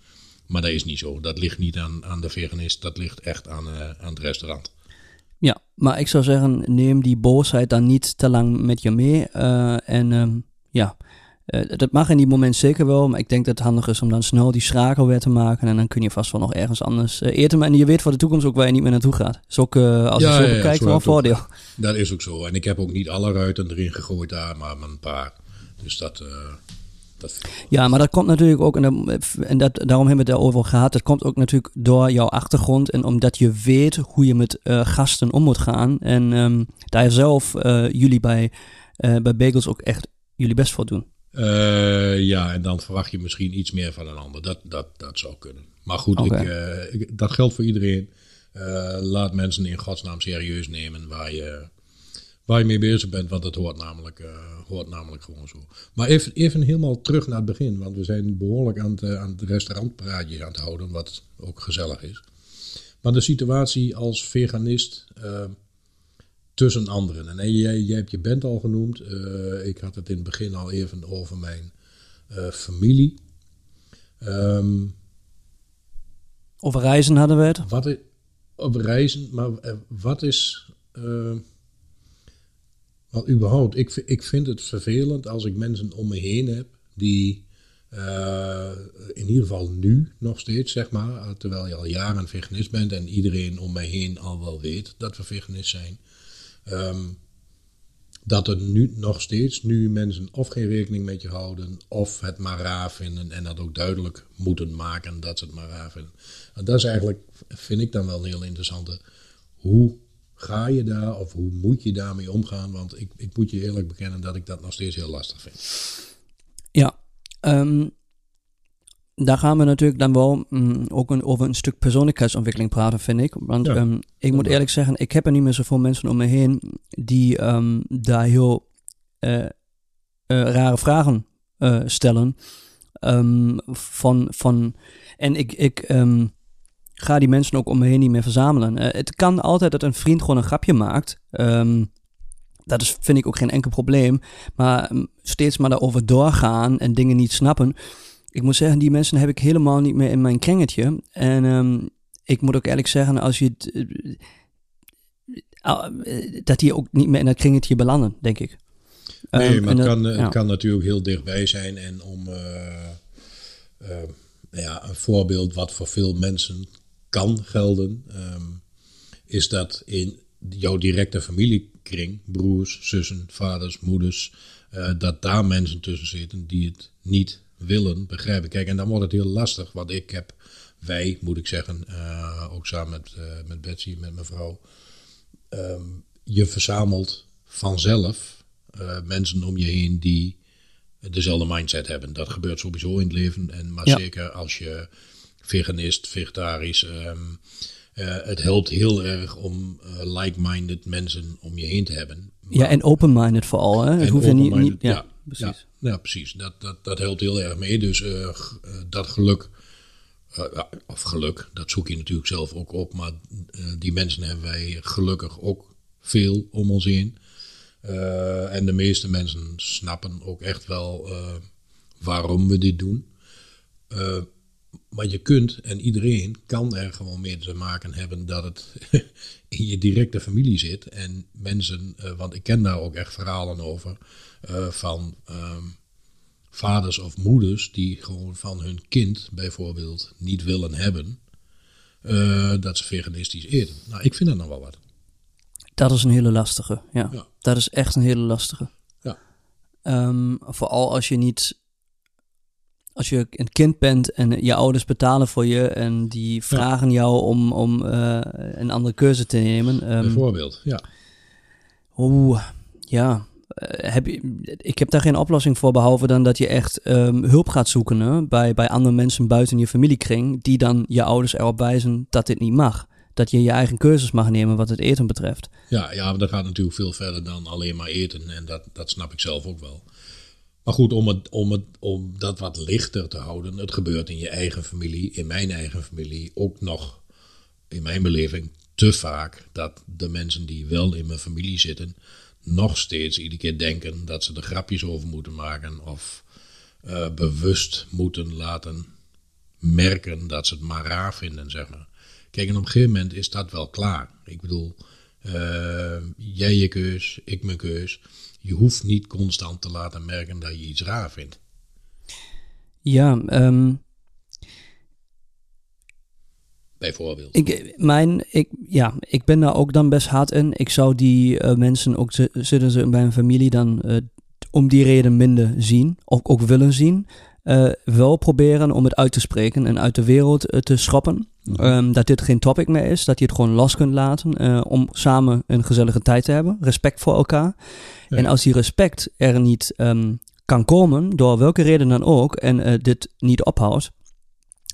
Maar dat is niet zo. Dat ligt niet aan, aan de veganist, dat ligt echt aan, uh, aan het restaurant. Ja, maar ik zou zeggen, neem die boosheid dan niet te lang met je mee. Uh, en um, ja, eh, dat mag in die moment zeker wel, maar ik denk dat het handig is om dan snel die schakel weer te maken. En dan kun je vast wel nog ergens anders uh, eten. En je weet voor de toekomst ook waar je niet meer naartoe gaat. Dus ook uh, als Ja, je zo ja, bekijkt wel een ook. voordeel. Dat is ook zo. En ik heb ook niet alle ruiten erin gegooid daar, maar maar een paar. Dus dat... eh, dat Ja, maar dat komt natuurlijk ook, en, dat, en dat, daarom hebben we het daarover gehad. Dat komt ook natuurlijk door jouw achtergrond en omdat je weet hoe je met eh, gasten om moet gaan. En ehm, daar zelf eh, jullie bij, eh, bij Bagels ook echt jullie best voor doen. Eh, ja, en dan verwacht je misschien iets meer van een ander. Dat, dat, dat zou kunnen. Maar goed, ik, eh, ik- dat geldt voor iedereen. Eh, laat mensen in godsnaam serieus nemen waar je, waar je mee bezig bent. Want het hoort namelijk, eh, hoort namelijk gewoon zo. Maar even, even helemaal terug naar het begin. Want we zijn behoorlijk aan het, aan het restaurantpraatje aan het houden. Wat ook gezellig is. Maar de situatie als veganist tussen anderen. En eh, jij, jij hebt je band al genoemd. Eh, ik had het in het begin al even over mijn eh, familie. Ehm, Over reizen hadden we het. wat i- op reizen, maar wat is. wat überhaupt, ik, ik vind het vervelend als ik mensen om me heen heb die. in ieder geval nu nog steeds, zeg maar, terwijl je al jaren veganist bent en iedereen om mij heen al wel weet dat we veganist zijn. Ehm, dat er nu nog steeds nu mensen of geen rekening met je houden, of het maar raar vinden en dat ook duidelijk moeten maken dat ze het maar raar vinden. En dat is eigenlijk, vind ik dan wel een heel interessante. Hoe ga je daar of hoe moet je daarmee omgaan? Want ik, ik moet je eerlijk bekennen dat ik dat nog steeds heel lastig vind. Ja, ehm, daar gaan we natuurlijk dan wel mm, ook een, over een stuk persoonlijkheidsontwikkeling praten, vind ik. Want Ja, ehm, ik moet eerlijk zeggen, ik heb er niet meer zoveel mensen om me heen die ehm, daar heel eh, eh, rare vragen eh, stellen. Ehm, van, van, en ik, ik ga die mensen ook om me heen niet meer verzamelen. Het kan altijd dat een vriend gewoon een grapje maakt. Dat is, vind ik ook geen enkel probleem. Maar steeds maar daarover doorgaan en dingen niet snappen. Ik moet zeggen, die mensen heb ik helemaal niet meer in mijn kringetje. En ehm, ik moet ook eerlijk zeggen, als je het, eh, ah, eh, dat die ook niet meer in dat kringetje belanden, denk ik. Nee, Ehm, maar het, dat- kan, eh, ja. kan natuurlijk heel dichtbij zijn. En om eh, eh, nou ja, een voorbeeld wat voor veel mensen kan gelden, ehm, is dat in jouw directe familiekring, broers, zussen, vaders, moeders, eh, dat daar mensen tussen zitten die het niet willen begrijpen. Kijk, en dan wordt het heel lastig, want ik heb, wij moet ik zeggen, eh, ook samen met, eh, met Betsy, met mijn vrouw, ehm, je verzamelt vanzelf eh, mensen om je heen die dezelfde mindset hebben. Dat gebeurt sowieso in het leven. En, maar Ja. zeker als je veganist, vegetarisch. ehm, eh, het helpt heel erg om like-minded mensen om je heen te hebben. Ja, en open-minded vooral. Hè? Het hoeft niet, niet ja, precies. Ja, ja, precies. Dat, dat, dat helpt heel erg mee. Dus eh, eh, dat geluk, ja, of geluk, dat zoek je natuurlijk zelf ook op. Maar die mensen hebben wij gelukkig ook veel om ons heen. En de meeste mensen snappen ook echt wel waarom we dit doen. Maar je kunt en iedereen kan er gewoon mee te maken hebben dat het [LAUGHS] in je directe familie zit. En mensen, want ik ken daar ook echt verhalen over, eh, van ehm, vaders of moeders die gewoon van hun kind bijvoorbeeld niet willen hebben eh, dat ze veganistisch eten. Nou, ik vind dat nog wel wat. Dat is een hele lastige. Ja. Ja. Dat is echt een hele lastige. Ja. Ehm, vooral als je niet. Als je een kind bent en je ouders betalen voor je en die vragen jou om, om eh, een andere keuze te nemen. Ehm, Bijvoorbeeld, ja. Oeh, ja. Eh, heb ik heb daar geen oplossing voor, behalve dan dat je echt ehm, hulp gaat zoeken hè, bij, bij andere mensen buiten je familiekring, die dan je ouders erop wijzen dat dit niet mag. Dat je je eigen keuzes mag nemen wat het eten betreft. Ja, ja, dat gaat natuurlijk veel verder dan alleen maar eten. En dat, dat snap ik zelf ook wel. Maar goed, om, het, om, het, om dat wat lichter te houden. Het gebeurt in je eigen familie, in mijn eigen familie ook nog, in mijn beleving, te vaak. Dat de mensen die wel in mijn familie zitten, nog steeds iedere keer denken dat ze er grapjes over moeten maken. Of eh, bewust moeten laten merken dat ze het maar raar vinden, zeg maar. Kijk, en op een gegeven moment is dat wel klaar. Ik bedoel, Uh, jij je keus, ik mijn keus. Je hoeft niet constant te laten merken dat je iets raar vindt. Ja, um, bijvoorbeeld. Ik, mijn, ik, ja, ik ben daar ook dan best hard in. Ik zou die uh, mensen, ook zitten ze bij een familie, dan uh, om die reden minder zien, ook, ook willen zien. Uh, wel proberen om het uit te spreken en uit de wereld te schrappen. Um, dat dit geen topic meer is, dat je het gewoon los kunt laten om samen een gezellige tijd te hebben. Respect voor elkaar. Ja. En als die respect er niet um, kan komen, door welke reden dan ook, en dit niet ophoudt,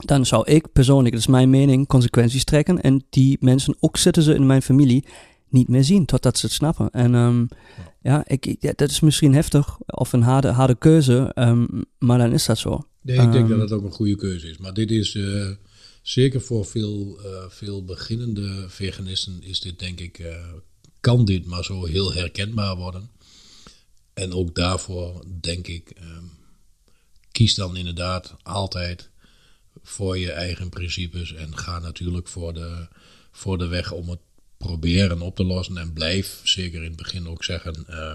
dan zou ik persoonlijk, dat is mijn mening, consequenties trekken. En die mensen, ook zitten ze in mijn familie, niet meer zien totdat ze het snappen. En um, ja, ik, ja, dat is misschien heftig of een harde, harde keuze, um, maar dan is dat zo. Nee, ik denk dat het ook een goede keuze is. Maar dit is uh, zeker voor veel, uh, veel beginnende veganisten, is dit denk ik, uh, kan dit maar zo heel herkenbaar worden. En ook daarvoor denk ik, kies dan inderdaad altijd voor je eigen principes en ga natuurlijk voor de, voor de weg om het proberen op te lossen. En blijf zeker in het begin ook zeggen uh,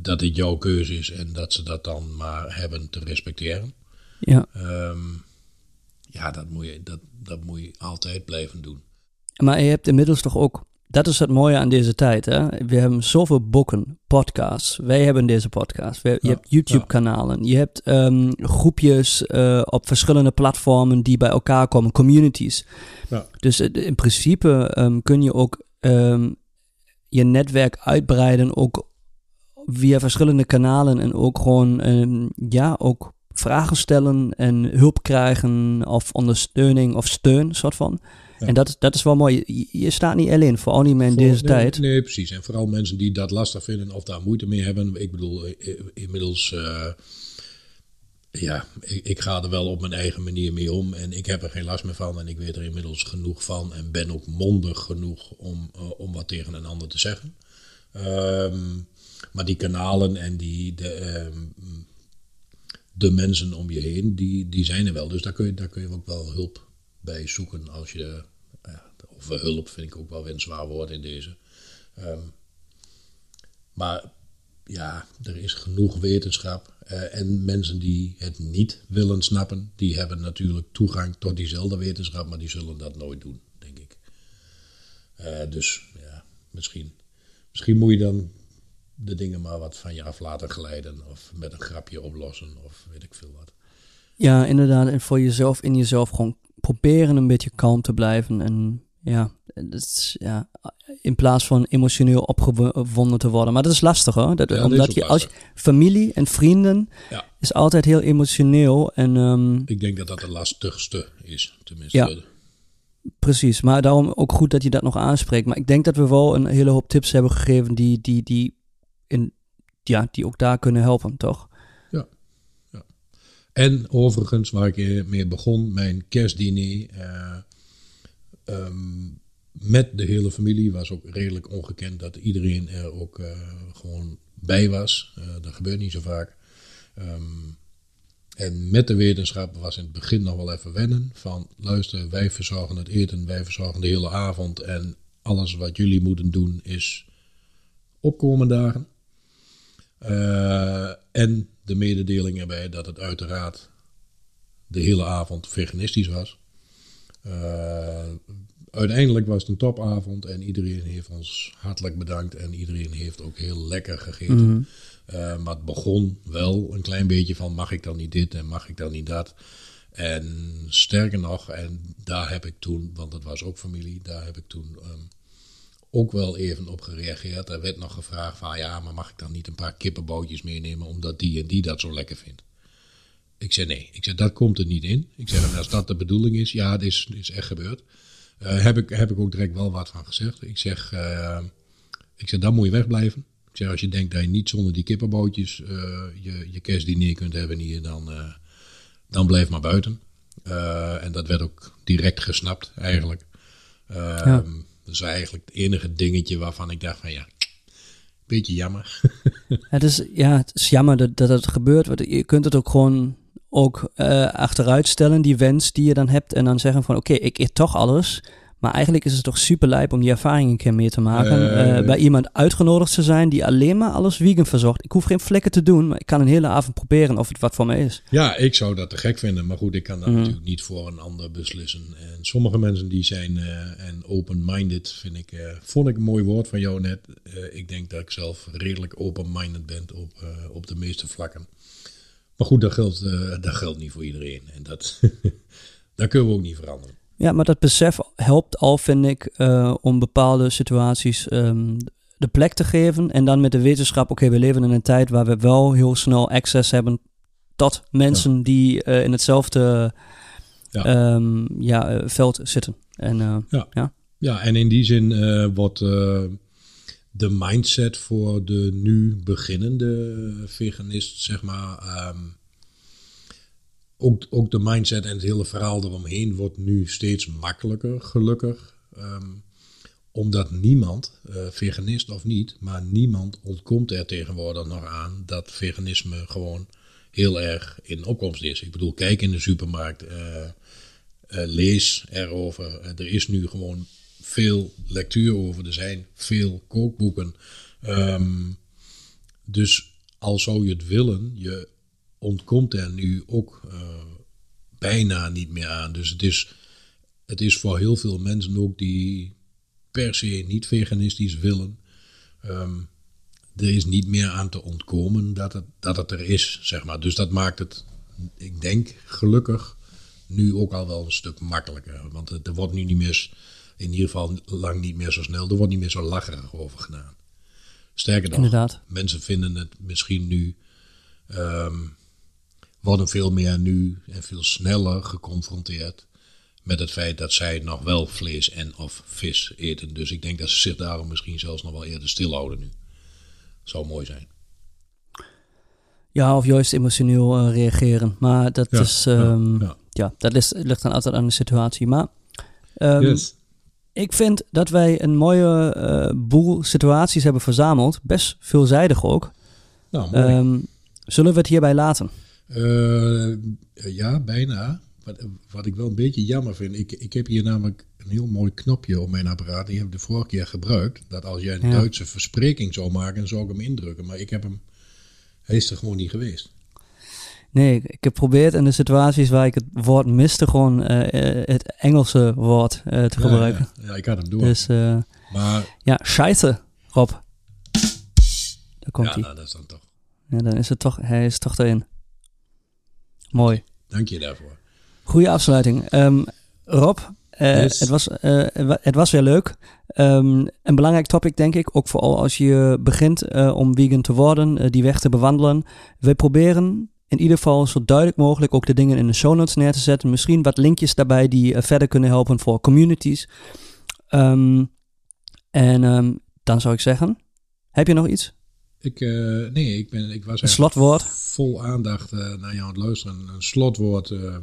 dat het jouw keuze is en dat ze dat dan maar hebben te respecteren. Ja, um, ja dat, moet je, dat, dat moet je altijd blijven doen. Maar je hebt inmiddels toch ook dat is het mooie aan deze tijd. Hè? We hebben zoveel boeken, podcasts. Wij hebben deze podcast. We, je hebt YouTube-kanalen. Je hebt um, groepjes uh, op verschillende platformen die bij elkaar komen, communities. Ja. Dus in principe um, kun je ook um, je netwerk uitbreiden, ook via verschillende kanalen en ook gewoon, ja, ook vragen stellen en hulp krijgen of ondersteuning of steun, soort van. En dat, dat is wel mooi. Je, staat niet alleen, vooral niet meer in deze tijd. Nee, precies. En vooral mensen die dat lastig vinden of daar moeite mee hebben. Ik bedoel, inmiddels... Uh, ja, ik, ik, ga er wel op mijn eigen manier mee om. En ik heb er geen last meer van. En ik weet er inmiddels genoeg van. En ben ook mondig genoeg om, uh, om wat tegen een ander te zeggen. Um, maar die kanalen en die, de, um, de mensen om je heen, die, die zijn er wel. Dus daar kun je, daar kun je ook wel hulp bij zoeken als je. Ja, of hulp vind ik ook wel een zwaar woord in deze. Um, maar ja, er is genoeg wetenschap. Uh, en mensen die het niet willen snappen, die hebben natuurlijk toegang tot diezelfde wetenschap, maar die zullen dat nooit doen, denk ik. Dus ja, misschien, misschien moet je dan de dingen maar wat van je af laten glijden, of met een grapje oplossen, of weet ik veel wat. Ja, inderdaad. En voor jezelf in jezelf gewoon proberen een beetje kalm te blijven. En ja, is, ja in plaats van emotioneel opgewonden te worden. Maar dat is lastig hoor. Dat, omdat je als je, familie en vrienden ja. is altijd heel emotioneel. En, um, Ik denk dat dat de lastigste is, tenminste. Ja. Precies, maar daarom ook goed dat je dat nog aanspreekt. Maar ik denk dat we wel een hele hoop tips hebben gegeven die, die, die, in, ja, die ook daar kunnen helpen, toch? En overigens, waar ik mee begon, mijn kerstdiner uh, um, met de hele familie was ook redelijk ongekend dat iedereen er ook uh, gewoon bij was. Uh, dat gebeurt niet zo vaak. Um, en met de wetenschap was in het begin nog wel even wennen. Van luister, wij verzorgen het eten, wij verzorgen de hele avond. En alles wat jullie moeten doen is opkomen dagen. En de mededeling erbij dat het uiteraard de hele avond veganistisch was. Uh, uiteindelijk was het een topavond en iedereen heeft ons hartelijk bedankt en iedereen heeft ook heel lekker gegeten. Mm -hmm. uh, maar het begon wel een klein beetje van mag ik dan niet dit en mag ik dan niet dat. En sterker nog, en daar heb ik toen, want het was ook familie, daar heb ik toen um, ook wel even op gereageerd. Er werd nog gevraagd van ja, maar mag ik dan niet een paar kippenbootjes meenemen omdat die en die dat zo lekker vindt. Ik zei nee, ik zei dat komt er niet in. Ik zei als dat de bedoeling is, ja, het is, is echt gebeurd. Uh, heb, ik, heb ik ook direct wel wat van gezegd. Ik zeg, uh, ik zeg dan moet je wegblijven. Ik zeg als je denkt dat je niet zonder die kippenbootjes uh, je, je kerstdiner kunt hebben hier, dan, dan blijf maar buiten. en dat werd ook direct gesnapt eigenlijk. Ja. Dat is eigenlijk het enige dingetje waarvan ik dacht van ja, beetje jammer. [LAUGHS] het, is, ja, het is jammer dat, dat het gebeurt. Want je kunt het ook gewoon ook uh, achteruit stellen, die wens die je dan hebt. En dan zeggen van oké, ik eet toch alles. Maar eigenlijk is het toch super lijp om die ervaring een keer meer te maken. Eh, Eh, bij iemand uitgenodigd te zijn die alleen maar alles vegan verzorgt. Ik hoef geen flikken te doen, maar ik kan een hele avond proberen of het wat voor mij is. Ja, ik zou dat te gek vinden. Maar goed, ik kan dat Mhm. natuurlijk niet voor een ander beslissen. En sommige mensen die zijn eh, en open-minded, vind ik, eh, vond ik een mooi woord van jou net. Eh, ik denk dat ik zelf redelijk open-minded ben op, eh, op de meeste vlakken. Maar goed, dat geldt, eh, dat geldt niet voor iedereen. En dat, [LAUGHS] dat kunnen we ook niet veranderen. Ja, maar dat besef helpt al, vind ik, eh, om bepaalde situaties ehm, de plek te geven. En dan met de wetenschap, oké, we leven in een tijd waar we wel heel snel access hebben tot mensen die eh, in hetzelfde Ja. ehm, ja, eh, veld zitten. En Ja. ja. Ja, en in die zin wordt de mindset voor de nu beginnende veganist, zeg maar. ehm, ook, ook de mindset en het hele verhaal eromheen wordt nu steeds makkelijker, gelukkig. Ehm, omdat niemand, eh, veganist of niet, maar niemand ontkomt er tegenwoordig nog aan dat veganisme gewoon heel erg in opkomst is. Ik bedoel, kijk in de supermarkt, eh, eh, lees erover. Er is nu gewoon veel lectuur over. Er zijn veel kookboeken. Ehm, dus al zou je het willen, je ontkomt er nu ook eh, bijna niet meer aan. Dus het is, het is voor heel veel mensen ook die per se niet veganistisch willen. ehm, er is niet meer aan te ontkomen dat het, dat het er is, zeg maar. Dus dat maakt het, ik denk, gelukkig nu ook al wel een stuk makkelijker. Want er wordt nu niet meer, in ieder geval lang niet meer zo snel, er wordt niet meer zo lacherig over gedaan. Sterker nog, Inderdaad. mensen vinden het misschien nu, ehm, worden veel meer nu en veel sneller geconfronteerd met het feit dat zij nog wel vlees en of vis eten. Dus ik denk dat ze zich daarom misschien zelfs nog wel eerder stilhouden nu. Zou mooi zijn. ja, of juist emotioneel eh, reageren. Maar dat Ja, is, ja, ehm, ja, ja. dat ligt, ligt dan altijd aan de situatie. Maar ehm, Ik vind dat wij een mooie eh, boel situaties hebben verzameld. Best veelzijdig ook. Nou, mooi. Ehm, zullen we het hierbij laten? Eh, ja, bijna. Wat, wat ik wel een beetje jammer vind, ik, ik heb hier namelijk een heel mooi knopje op mijn apparaat. Die heb ik de vorige keer gebruikt. Dat als jij een Ja. Duitse verspreking zou maken, zou ik hem indrukken. Maar ik heb hem, hij is er gewoon niet geweest. Nee, ik heb geprobeerd in de situaties waar ik het woord miste, gewoon eh, eh, het Engelse woord te Ja, gebruiken. Ja, ja, ik had hem door. Dus maar ja, scheisse, Rob. Daar komt ja, hij. nou, dat is dan toch. Ja, dan is het toch, hij is toch erin. Mooi. Dank je daarvoor. Goeie afsluiting. Ehm, Rob, eh, Yes. het, was, eh, het was weer leuk. Ehm, een belangrijk topic, denk ik. Ook vooral als je begint eh, om vegan te worden, die weg te bewandelen. We proberen in ieder geval zo duidelijk mogelijk ook de dingen in de show notes neer te zetten. Misschien wat linkjes daarbij die verder kunnen helpen voor communities. Ehm, en dan zou ik zeggen, heb je nog iets? Ik, eh, nee, ik, ben, ik was Een slotwoord? vol aandacht eh, naar jou aan het luisteren. Een slotwoord. eh,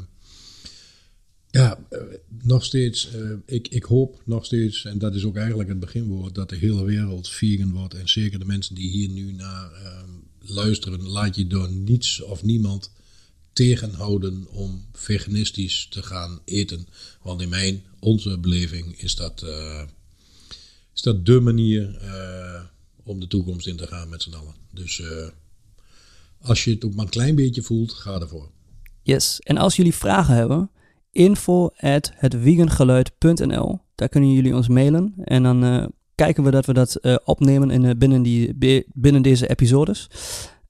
ja, nog steeds. ik, ik hoop nog steeds, en dat is ook eigenlijk het beginwoord, dat de hele wereld vegan wordt. En zeker de mensen die hier nu naar ehm, luisteren, laat je door niets of niemand tegenhouden om veganistisch te gaan eten. Want in mijn, onze beleving is dat, is dat de manier om de toekomst in te gaan met z'n allen. Dus eh, als je het ook maar een klein beetje voelt, ga ervoor. Yes. En als jullie vragen hebben, info at. Daar kunnen jullie ons mailen. En dan eh, kijken we dat we dat eh, opnemen in, binnen, die, bi- binnen deze episodes.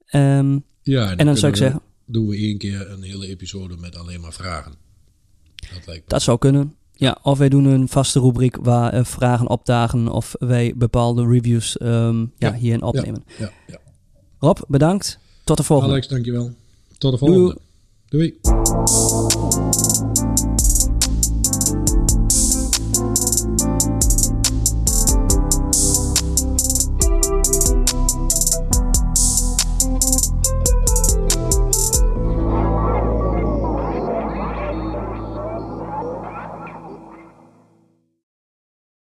Ehm, Ja, en dan zou ik zeggen, doen we één keer een hele episode met alleen maar vragen. Dat lijkt me. dat zou kunnen. Ja, of wij doen een vaste rubriek waar eh, vragen opdagen of wij bepaalde reviews ehm, ja, Ja, hierin opnemen. Ja, ja. Rob, bedankt. Tot de volgende. Alex, dankjewel. Tot de volgende. Doei.